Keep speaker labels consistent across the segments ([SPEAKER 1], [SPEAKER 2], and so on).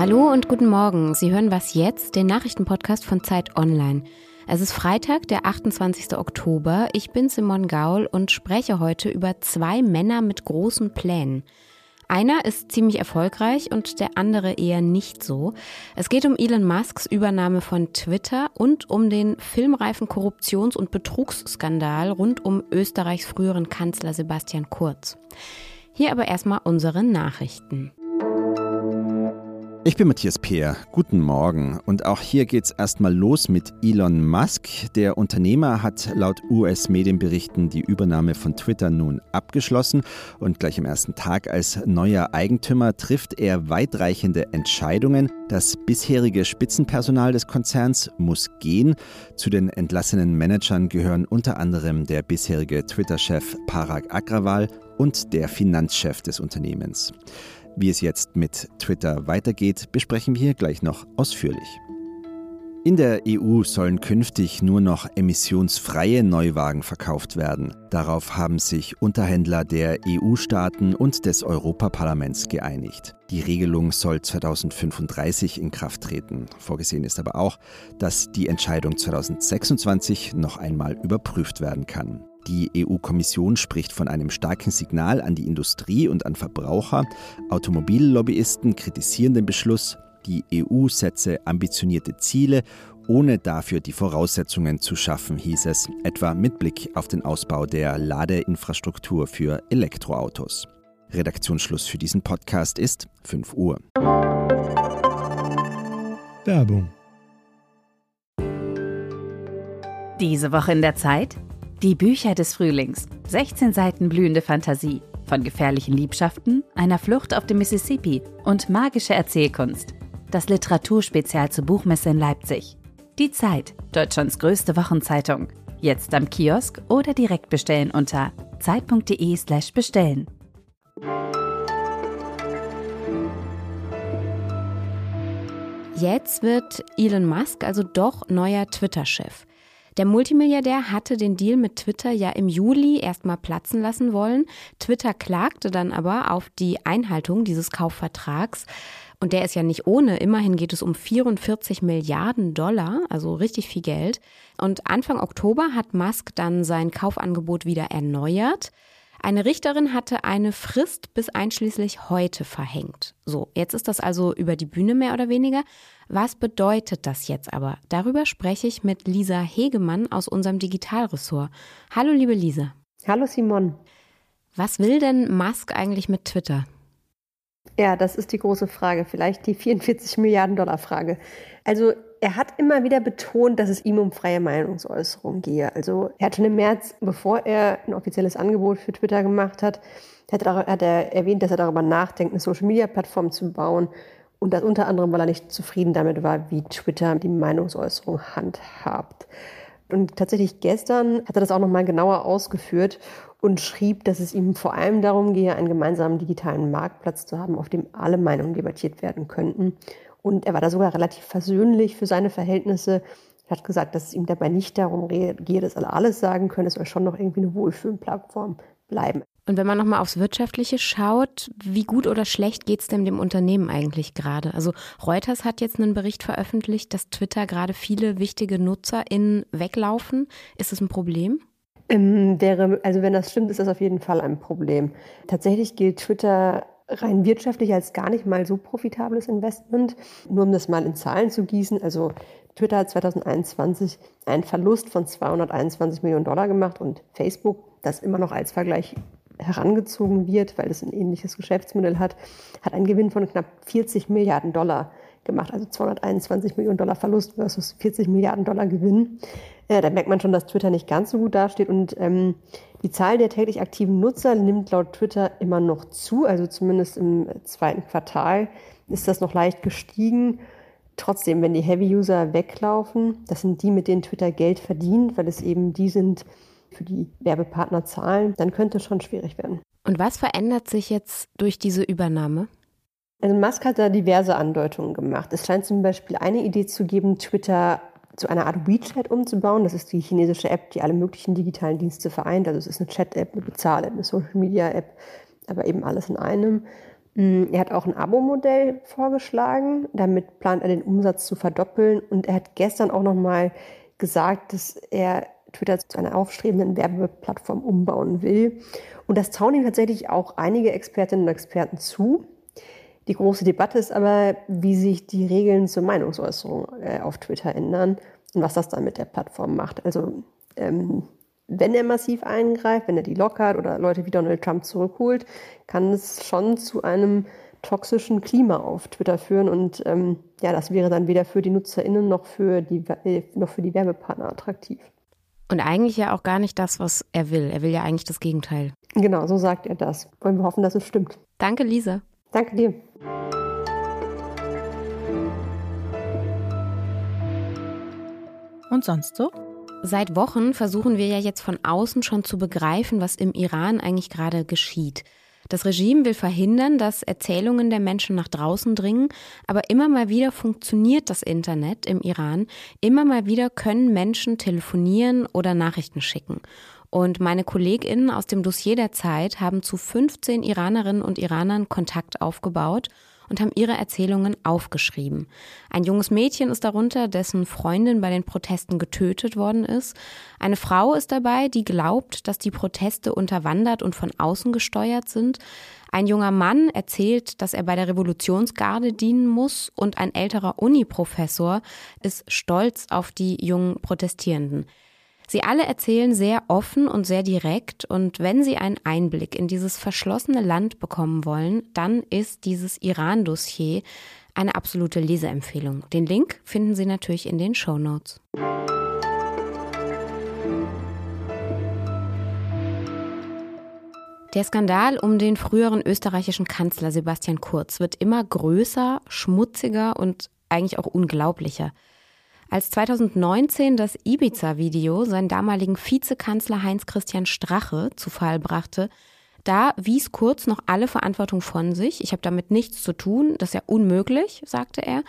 [SPEAKER 1] Hallo und guten Morgen. Sie hören was jetzt, den Nachrichtenpodcast von Zeit Online. Es ist Freitag, der 28. Oktober. Ich bin Simon Gaul und spreche heute über zwei Männer mit großen Plänen. Einer ist ziemlich erfolgreich und der andere eher nicht so. Es geht um Elon Musks Übernahme von Twitter und um den filmreifen Korruptions- und Betrugsskandal rund um Österreichs früheren Kanzler Sebastian Kurz. Hier aber erstmal unsere Nachrichten.
[SPEAKER 2] Ich bin Matthias Peer. Guten Morgen. Und auch hier geht's erstmal los mit Elon Musk. Der Unternehmer hat laut US-Medienberichten die Übernahme von Twitter nun abgeschlossen und gleich am ersten Tag als neuer Eigentümer trifft er weitreichende Entscheidungen. Das bisherige Spitzenpersonal des Konzerns muss gehen. Zu den entlassenen Managern gehören unter anderem der bisherige Twitter-Chef Parag Agrawal und der Finanzchef des Unternehmens. Wie es jetzt mit Twitter weitergeht, besprechen wir hier gleich noch ausführlich. In der EU sollen künftig nur noch emissionsfreie Neuwagen verkauft werden. Darauf haben sich Unterhändler der EU-Staaten und des Europaparlaments geeinigt. Die Regelung soll 2035 in Kraft treten. Vorgesehen ist aber auch, dass die Entscheidung 2026 noch einmal überprüft werden kann. Die EU-Kommission spricht von einem starken Signal an die Industrie und an Verbraucher. Automobillobbyisten kritisieren den Beschluss. Die EU setze ambitionierte Ziele, ohne dafür die Voraussetzungen zu schaffen, hieß es, etwa mit Blick auf den Ausbau der Ladeinfrastruktur für Elektroautos. Redaktionsschluss für diesen Podcast ist 5 Uhr.
[SPEAKER 3] Werbung.
[SPEAKER 4] Diese Woche in der Zeit? Die Bücher des Frühlings. 16 Seiten blühende Fantasie. Von gefährlichen Liebschaften, einer Flucht auf dem Mississippi und magische Erzählkunst. Das Literaturspezial zur Buchmesse in Leipzig. Die Zeit, Deutschlands größte Wochenzeitung. Jetzt am Kiosk oder direkt bestellen unter zeit.de/slash bestellen.
[SPEAKER 1] Jetzt wird Elon Musk also doch neuer Twitter-Chef. Der Multimilliardär hatte den Deal mit Twitter ja im Juli erstmal platzen lassen wollen. Twitter klagte dann aber auf die Einhaltung dieses Kaufvertrags. Und der ist ja nicht ohne. Immerhin geht es um 44 Milliarden Dollar, also richtig viel Geld. Und Anfang Oktober hat Musk dann sein Kaufangebot wieder erneuert. Eine Richterin hatte eine Frist bis einschließlich heute verhängt. So, jetzt ist das also über die Bühne mehr oder weniger. Was bedeutet das jetzt aber? Darüber spreche ich mit Lisa Hegemann aus unserem Digitalressort. Hallo, liebe Lisa.
[SPEAKER 5] Hallo, Simon.
[SPEAKER 1] Was will denn Musk eigentlich mit Twitter?
[SPEAKER 5] Ja, das ist die große Frage, vielleicht die 44 Milliarden Dollar Frage. Also er hat immer wieder betont, dass es ihm um freie Meinungsäußerung gehe. Also er hat schon im März, bevor er ein offizielles Angebot für Twitter gemacht hat, hat er erwähnt, dass er darüber nachdenkt, eine Social-Media-Plattform zu bauen. Und das unter anderem, weil er nicht zufrieden damit war, wie Twitter die Meinungsäußerung handhabt. Und tatsächlich gestern hat er das auch nochmal genauer ausgeführt und schrieb, dass es ihm vor allem darum gehe, einen gemeinsamen digitalen Marktplatz zu haben, auf dem alle Meinungen debattiert werden könnten. Und er war da sogar relativ versöhnlich für seine Verhältnisse. Er hat gesagt, dass es ihm dabei nicht darum gehe, dass alle alles sagen können. Es soll schon noch irgendwie eine Wohlfühlplattform bleiben.
[SPEAKER 1] Und wenn man nochmal aufs Wirtschaftliche schaut, wie gut oder schlecht geht es denn dem Unternehmen eigentlich gerade? Also Reuters hat jetzt einen Bericht veröffentlicht, dass Twitter gerade viele wichtige NutzerInnen weglaufen. Ist das ein Problem?
[SPEAKER 5] Ähm, wäre, also wenn das stimmt, ist das auf jeden Fall ein Problem. Tatsächlich gilt Twitter rein wirtschaftlich als gar nicht mal so profitables Investment. Nur um das mal in Zahlen zu gießen, also Twitter hat 2021 einen Verlust von 221 Millionen Dollar gemacht und Facebook, das immer noch als Vergleich herangezogen wird, weil es ein ähnliches Geschäftsmodell hat, hat einen Gewinn von knapp 40 Milliarden Dollar gemacht, also 221 Millionen Dollar Verlust versus 40 Milliarden Dollar Gewinn. Ja, da merkt man schon, dass Twitter nicht ganz so gut dasteht und ähm, die Zahl der täglich aktiven Nutzer nimmt laut Twitter immer noch zu, also zumindest im zweiten Quartal ist das noch leicht gestiegen. Trotzdem, wenn die Heavy-User weglaufen, das sind die, mit denen Twitter Geld verdient, weil es eben die sind, für die Werbepartner zahlen, dann könnte es schon schwierig werden.
[SPEAKER 1] Und was verändert sich jetzt durch diese Übernahme?
[SPEAKER 5] Also Musk hat da diverse Andeutungen gemacht. Es scheint zum Beispiel eine Idee zu geben, Twitter zu einer Art WeChat umzubauen. Das ist die chinesische App, die alle möglichen digitalen Dienste vereint. Also es ist eine Chat-App, eine Bezahl-App, eine Social-Media-App, aber eben alles in einem. Mm, er hat auch ein Abo-Modell vorgeschlagen. Damit plant er den Umsatz zu verdoppeln. Und er hat gestern auch nochmal gesagt, dass er Twitter zu einer aufstrebenden Werbeplattform umbauen will. Und das trauen ihm tatsächlich auch einige Expertinnen und Experten zu. Die große Debatte ist aber, wie sich die Regeln zur Meinungsäußerung äh, auf Twitter ändern und was das dann mit der Plattform macht. Also ähm, wenn er massiv eingreift, wenn er die lockert oder Leute wie Donald Trump zurückholt, kann es schon zu einem toxischen Klima auf Twitter führen. Und ähm, ja, das wäre dann weder für die NutzerInnen noch für die, äh, noch für die Werbepartner attraktiv.
[SPEAKER 1] Und eigentlich ja auch gar nicht das, was er will. Er will ja eigentlich das Gegenteil.
[SPEAKER 5] Genau, so sagt er das. Wollen wir hoffen, dass es stimmt.
[SPEAKER 1] Danke, Lisa.
[SPEAKER 5] Danke dir.
[SPEAKER 3] Und sonst so?
[SPEAKER 1] Seit Wochen versuchen wir ja jetzt von außen schon zu begreifen, was im Iran eigentlich gerade geschieht. Das Regime will verhindern, dass Erzählungen der Menschen nach draußen dringen, aber immer mal wieder funktioniert das Internet im Iran. Immer mal wieder können Menschen telefonieren oder Nachrichten schicken. Und meine KollegInnen aus dem Dossier der Zeit haben zu 15 Iranerinnen und Iranern Kontakt aufgebaut und haben ihre Erzählungen aufgeschrieben. Ein junges Mädchen ist darunter, dessen Freundin bei den Protesten getötet worden ist. Eine Frau ist dabei, die glaubt, dass die Proteste unterwandert und von außen gesteuert sind. Ein junger Mann erzählt, dass er bei der Revolutionsgarde dienen muss und ein älterer Uniprofessor ist stolz auf die jungen Protestierenden. Sie alle erzählen sehr offen und sehr direkt und wenn Sie einen Einblick in dieses verschlossene Land bekommen wollen, dann ist dieses Iran-Dossier eine absolute Leseempfehlung. Den Link finden Sie natürlich in den Show Notes. Der Skandal um den früheren österreichischen Kanzler Sebastian Kurz wird immer größer, schmutziger und eigentlich auch unglaublicher. Als 2019 das Ibiza-Video seinen damaligen Vizekanzler Heinz-Christian Strache zu Fall brachte, da wies Kurz noch alle Verantwortung von sich. Ich habe damit nichts zu tun, das ist ja unmöglich, sagte er.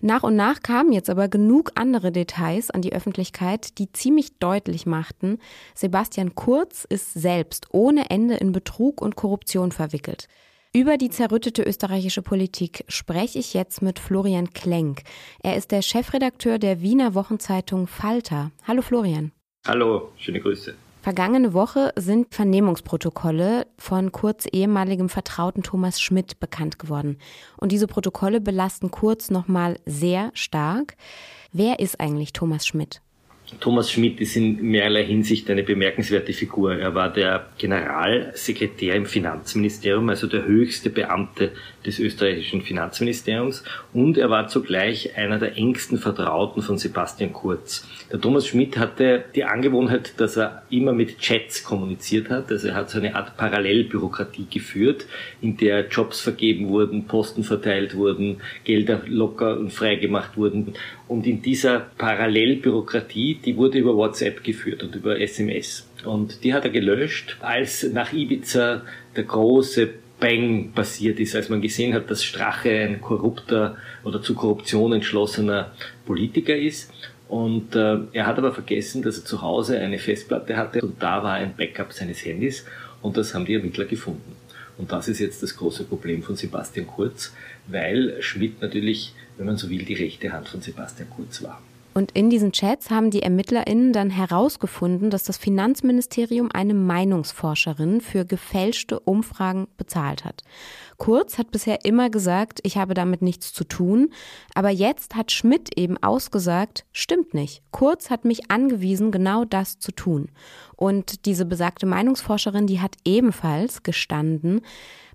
[SPEAKER 1] Nach und nach kamen jetzt aber genug andere Details an die Öffentlichkeit, die ziemlich deutlich machten, Sebastian Kurz ist selbst ohne Ende in Betrug und Korruption verwickelt. Über die zerrüttete österreichische Politik spreche ich jetzt mit Florian Klenk. Er ist der Chefredakteur der Wiener Wochenzeitung Falter. Hallo Florian.
[SPEAKER 6] Hallo, schöne Grüße.
[SPEAKER 1] Vergangene Woche sind Vernehmungsprotokolle von Kurz ehemaligem Vertrauten Thomas Schmidt bekannt geworden. Und diese Protokolle belasten Kurz nochmal sehr stark. Wer ist eigentlich Thomas Schmidt?
[SPEAKER 6] Thomas Schmidt ist in mehrerlei Hinsicht eine bemerkenswerte Figur. Er war der Generalsekretär im Finanzministerium, also der höchste Beamte des österreichischen Finanzministeriums und er war zugleich einer der engsten Vertrauten von Sebastian Kurz. Der Thomas Schmidt hatte die Angewohnheit, dass er immer mit Chats kommuniziert hat, also er hat so eine Art Parallelbürokratie geführt, in der Jobs vergeben wurden, Posten verteilt wurden, Gelder locker und frei gemacht wurden und in dieser Parallelbürokratie, die wurde über WhatsApp geführt und über SMS. Und die hat er gelöscht, als nach Ibiza der große Bang passiert ist, als man gesehen hat, dass Strache ein korrupter oder zu Korruption entschlossener Politiker ist. Und äh, er hat aber vergessen, dass er zu Hause eine Festplatte hatte und da war ein Backup seines Handys und das haben die Ermittler gefunden. Und das ist jetzt das große Problem von Sebastian Kurz, weil Schmidt natürlich, wenn man so will, die rechte Hand von Sebastian Kurz war.
[SPEAKER 1] Und in diesen Chats haben die ErmittlerInnen dann herausgefunden, dass das Finanzministerium eine Meinungsforscherin für gefälschte Umfragen bezahlt hat. Kurz hat bisher immer gesagt, ich habe damit nichts zu tun, aber jetzt hat Schmidt eben ausgesagt, stimmt nicht. Kurz hat mich angewiesen, genau das zu tun. Und diese besagte Meinungsforscherin, die hat ebenfalls gestanden,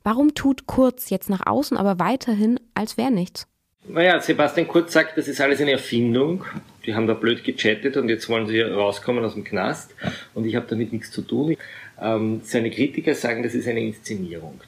[SPEAKER 1] warum tut Kurz jetzt nach außen aber weiterhin, als wäre nichts?
[SPEAKER 6] Naja, Sebastian Kurz sagt, das ist alles eine Erfindung. Die haben da blöd gechattet und jetzt wollen sie rauskommen aus dem Knast und ich habe damit nichts zu tun. Ähm, seine Kritiker sagen, das ist eine Inszenierung.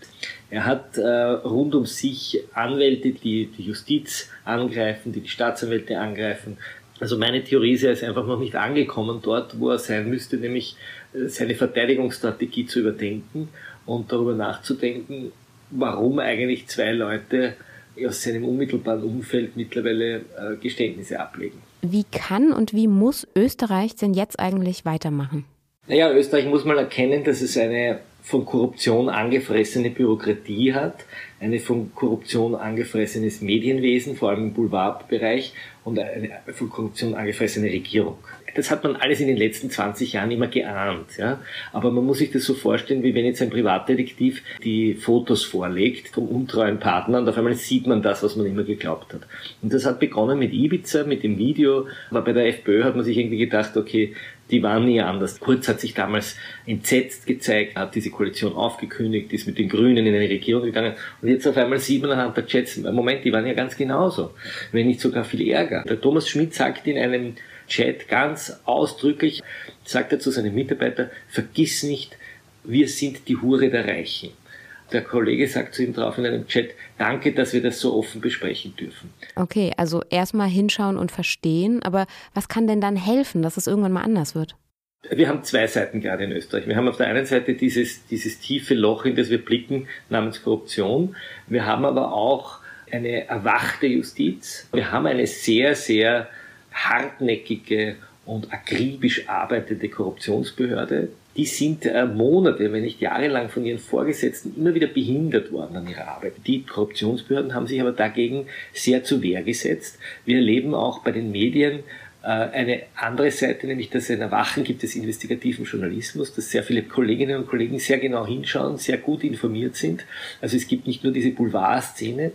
[SPEAKER 6] Er hat äh, rund um sich Anwälte, die die Justiz angreifen, die die Staatsanwälte angreifen. Also meine Theorie ist, er ist einfach noch nicht angekommen dort, wo er sein müsste, nämlich äh, seine Verteidigungsstrategie zu überdenken und darüber nachzudenken, warum eigentlich zwei Leute aus seinem unmittelbaren Umfeld mittlerweile äh, Geständnisse ablegen.
[SPEAKER 1] Wie kann und wie muss Österreich denn jetzt eigentlich weitermachen?
[SPEAKER 6] Naja, Österreich muss mal erkennen, dass es eine von Korruption angefressene Bürokratie hat, eine von Korruption angefressenes Medienwesen, vor allem im Boulevardbereich, und eine von Korruption angefressene Regierung. Das hat man alles in den letzten 20 Jahren immer geahnt. Ja? Aber man muss sich das so vorstellen, wie wenn jetzt ein Privatdetektiv die Fotos vorlegt vom untreuen Partner und auf einmal sieht man das, was man immer geglaubt hat. Und das hat begonnen mit Ibiza, mit dem Video. Aber bei der FPÖ hat man sich irgendwie gedacht, okay, die waren nie anders. Kurz hat sich damals entsetzt gezeigt, hat diese Koalition aufgekündigt, ist mit den Grünen in eine Regierung gegangen und jetzt auf einmal sieht anhand der Chats, Moment, die waren ja ganz genauso, wenn nicht sogar viel ärger. Der Thomas Schmidt sagt in einem Chat ganz ausdrücklich, sagt er zu seinen Mitarbeitern, vergiss nicht, wir sind die Hure der Reichen. Der Kollege sagt zu ihm drauf in einem Chat, danke, dass wir das so offen besprechen dürfen.
[SPEAKER 1] Okay, also erstmal hinschauen und verstehen, aber was kann denn dann helfen, dass es irgendwann mal anders wird?
[SPEAKER 6] Wir haben zwei Seiten gerade in Österreich. Wir haben auf der einen Seite dieses, dieses tiefe Loch, in das wir blicken, namens Korruption. Wir haben aber auch eine erwachte Justiz. Wir haben eine sehr, sehr hartnäckige und akribisch arbeitende Korruptionsbehörde, die sind äh, Monate, wenn nicht jahrelang von ihren Vorgesetzten immer wieder behindert worden an ihrer Arbeit. Die Korruptionsbehörden haben sich aber dagegen sehr zu Wehr gesetzt. Wir erleben auch bei den Medien äh, eine andere Seite, nämlich dass es ein Erwachen gibt des investigativen Journalismus, dass sehr viele Kolleginnen und Kollegen sehr genau hinschauen, sehr gut informiert sind. Also es gibt nicht nur diese Boulevardszene,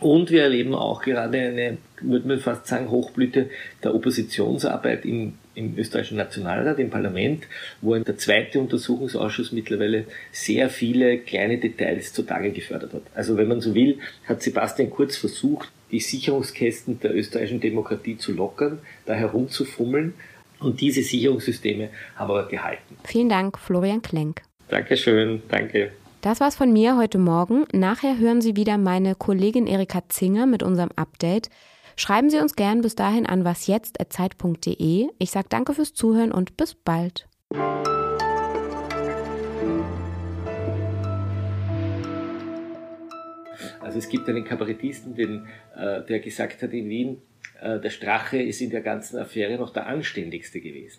[SPEAKER 6] und wir erleben auch gerade eine, würde man fast sagen, Hochblüte der Oppositionsarbeit im, im österreichischen Nationalrat, im Parlament, wo der zweite Untersuchungsausschuss mittlerweile sehr viele kleine Details zutage gefördert hat. Also wenn man so will, hat Sebastian Kurz versucht, die Sicherungskästen der österreichischen Demokratie zu lockern, da herumzufummeln. Und diese Sicherungssysteme haben aber gehalten.
[SPEAKER 1] Vielen Dank, Florian Klenk.
[SPEAKER 6] Dankeschön, danke.
[SPEAKER 1] Das war's von mir heute Morgen. Nachher hören Sie wieder meine Kollegin Erika Zinger mit unserem Update. Schreiben Sie uns gern bis dahin an wasjetzt.zeit.de. Ich sage danke fürs Zuhören und bis bald.
[SPEAKER 6] Also es gibt einen Kabarettisten, den, äh, der gesagt hat in Wien, äh, der Strache ist in der ganzen Affäre noch der anständigste gewesen.